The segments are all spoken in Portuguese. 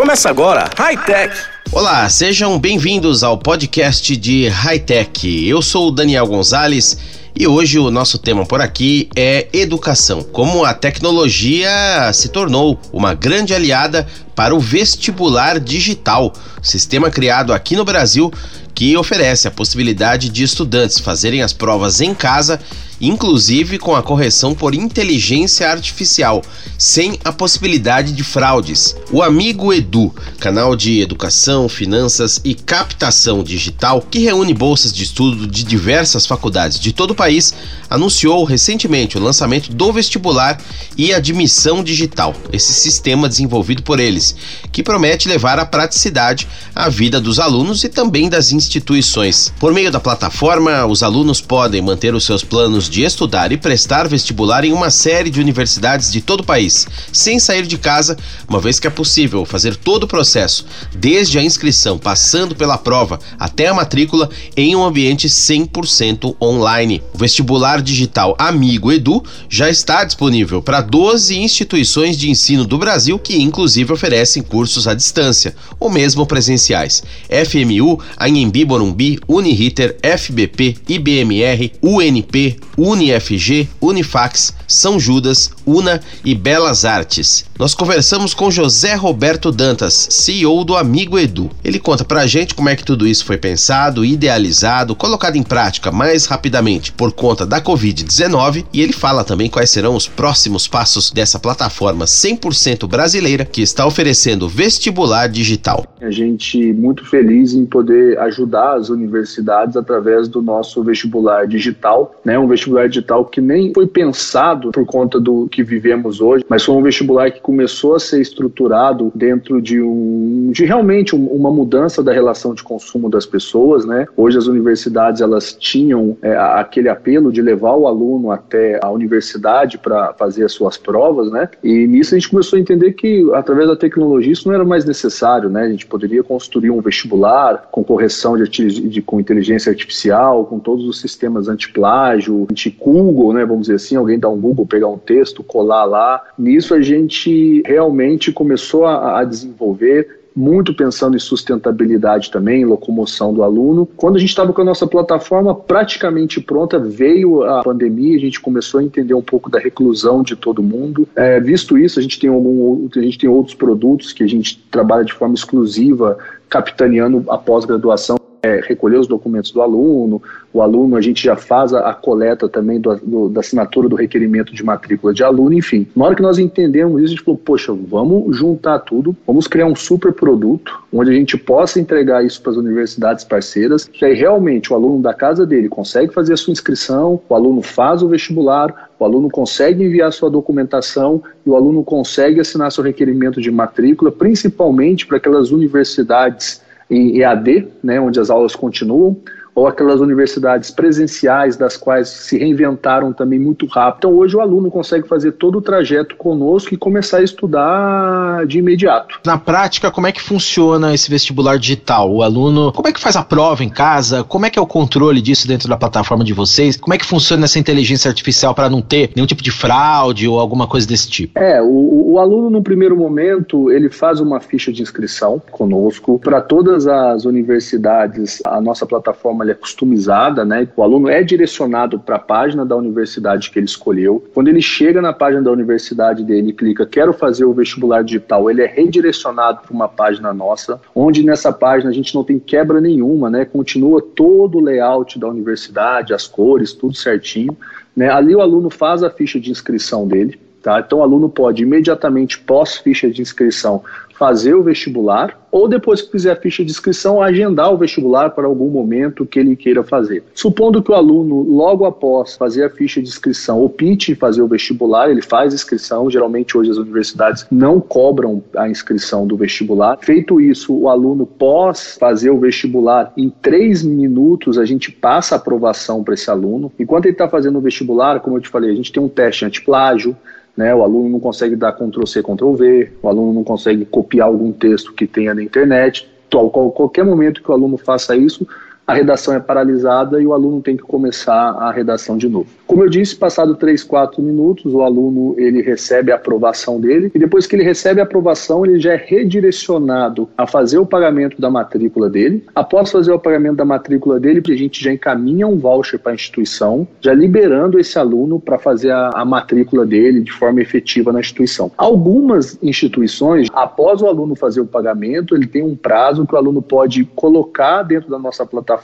Começa agora, High Tech. Olá, sejam bem-vindos ao podcast de High Tech. Eu sou o Daniel Gonzalez e hoje o nosso tema por aqui é educação. Como a tecnologia se tornou uma grande aliada para o vestibular digital, sistema criado aqui no Brasil que oferece a possibilidade de estudantes fazerem as provas em casa inclusive com a correção por inteligência artificial, sem a possibilidade de fraudes. O Amigo Edu, canal de educação, finanças e captação digital que reúne bolsas de estudo de diversas faculdades de todo o país, anunciou recentemente o lançamento do vestibular e admissão digital, esse sistema desenvolvido por eles, que promete levar a praticidade à vida dos alunos e também das instituições. Por meio da plataforma, os alunos podem manter os seus planos de estudar e prestar vestibular em uma série de universidades de todo o país, sem sair de casa, uma vez que é possível fazer todo o processo, desde a inscrição, passando pela prova até a matrícula, em um ambiente 100% online. O vestibular digital Amigo Edu já está disponível para 12 instituições de ensino do Brasil que, inclusive, oferecem cursos à distância ou mesmo presenciais: FMU, Anhembi Morumbi, Uniriter, FBP, IBMR, UNP, UniFG, Unifax, São Judas, Una e Belas Artes. Nós conversamos com José Roberto Dantas, CEO do Amigo Edu. Ele conta pra gente como é que tudo isso foi pensado, idealizado, colocado em prática mais rapidamente por conta da Covid-19 e ele fala também quais serão os próximos passos dessa plataforma 100% brasileira que está oferecendo vestibular digital. A gente muito feliz em poder ajudar as universidades através do nosso vestibular digital, né? Um vestibular digital que nem foi pensado por conta do que vivemos hoje, mas foi um vestibular que começou a ser estruturado dentro de um de realmente uma mudança da relação de consumo das pessoas, né? Hoje as universidades elas tinham é, aquele apelo de levar o aluno até a universidade para fazer as suas provas, né? E nisso a gente começou a entender que através da tecnologia isso não era mais necessário, né? A gente poderia construir um vestibular com correção de, de com inteligência artificial, com todos os sistemas anti-plágio, anti-Google, né? Vamos dizer assim, alguém dá um Google, pegar um texto, colar lá. Nisso a gente realmente começou a, a desenvolver muito pensando em sustentabilidade também, locomoção do aluno. Quando a gente estava com a nossa plataforma praticamente pronta, veio a pandemia, a gente começou a entender um pouco da reclusão de todo mundo. É, visto isso, a gente tem algum, a gente tem outros produtos que a gente trabalha de forma exclusiva, capitaneando a pós-graduação é, recolher os documentos do aluno, o aluno a gente já faz a, a coleta também do, do, da assinatura do requerimento de matrícula de aluno, enfim. Na hora que nós entendemos isso, a gente falou, poxa, vamos juntar tudo, vamos criar um super produto onde a gente possa entregar isso para as universidades parceiras, que aí realmente o aluno da casa dele consegue fazer a sua inscrição, o aluno faz o vestibular, o aluno consegue enviar sua documentação e o aluno consegue assinar seu requerimento de matrícula, principalmente para aquelas universidades em EAD, né, onde as aulas continuam, ou aquelas universidades presenciais das quais se reinventaram também muito rápido. Então hoje o aluno consegue fazer todo o trajeto conosco e começar a estudar de imediato. Na prática, como é que funciona esse vestibular digital? O aluno, como é que faz a prova em casa? Como é que é o controle disso dentro da plataforma de vocês? Como é que funciona essa inteligência artificial para não ter nenhum tipo de fraude ou alguma coisa desse tipo? É, o, o aluno no primeiro momento, ele faz uma ficha de inscrição conosco para todas as universidades. A nossa plataforma forma é customizada, né? O aluno é direcionado para a página da universidade que ele escolheu. Quando ele chega na página da universidade dele e clica quero fazer o vestibular digital, ele é redirecionado para uma página nossa, onde nessa página a gente não tem quebra nenhuma, né? Continua todo o layout da universidade, as cores, tudo certinho. Né? Ali o aluno faz a ficha de inscrição dele. Tá? Então o aluno pode imediatamente pós ficha de inscrição fazer o vestibular ou depois que fizer a ficha de inscrição, agendar o vestibular para algum momento que ele queira fazer. Supondo que o aluno, logo após fazer a ficha de inscrição, opte em fazer o vestibular, ele faz inscrição, geralmente hoje as universidades não cobram a inscrição do vestibular. Feito isso, o aluno pós fazer o vestibular, em três minutos a gente passa a aprovação para esse aluno. Enquanto ele está fazendo o vestibular, como eu te falei, a gente tem um teste antiplágio, né? O aluno não consegue dar Ctrl C, Ctrl V, o aluno não consegue copiar algum texto que tenha na internet. Qualquer momento que o aluno faça isso, a redação é paralisada e o aluno tem que começar a redação de novo. Como eu disse, passado 3, 4 minutos, o aluno ele recebe a aprovação dele e depois que ele recebe a aprovação, ele já é redirecionado a fazer o pagamento da matrícula dele. Após fazer o pagamento da matrícula dele, a gente já encaminha um voucher para a instituição, já liberando esse aluno para fazer a, a matrícula dele de forma efetiva na instituição. Algumas instituições, após o aluno fazer o pagamento, ele tem um prazo que o aluno pode colocar dentro da nossa plataforma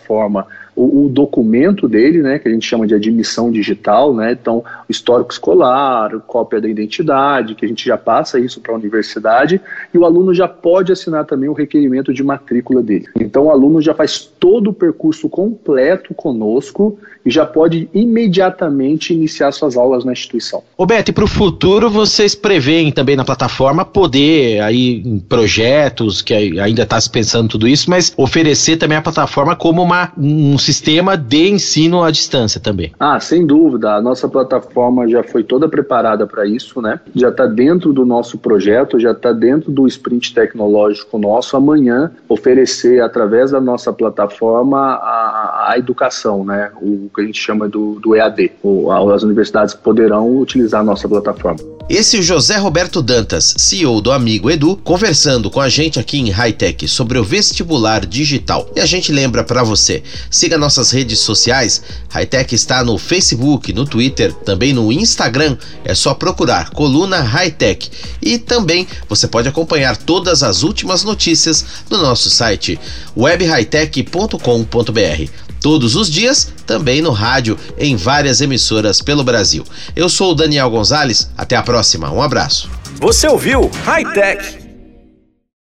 o, o, documento dele, né, que a gente chama de admissão digital, né, então histórico escolar, cópia da identidade, que a gente já passa isso para a universidade, e o aluno já pode assinar também o requerimento de matrícula dele. Então o aluno já faz todo o percurso completo conosco e já pode imediatamente iniciar suas aulas na instituição. Roberto, e para o futuro vocês preveem também na plataforma poder aí em projetos que ainda está se pensando tudo isso, mas oferecer também a plataforma como uma, um sistema de ensino à distância também. Ah, sem dúvida. A nossa plataforma já foi toda preparada para isso, né? Já está dentro do nosso projeto, já está dentro do sprint tecnológico nosso. Amanhã, oferecer através da nossa plataforma a, a educação, né? O que a gente chama do, do EAD. O, as universidades poderão utilizar a nossa plataforma. Esse é o José Roberto Dantas, CEO do Amigo Edu, conversando com a gente aqui em Hightech sobre o vestibular digital. E a gente lembra para você, siga nossas redes sociais. Hightech está no Facebook, no Twitter, também no Instagram. É só procurar Coluna Hightech. E também você pode acompanhar todas as últimas notícias no nosso site webhightech.com.br todos os dias, também no rádio, em várias emissoras pelo Brasil. Eu sou o Daniel Gonzalez, até a próxima, um abraço. Você ouviu High Tech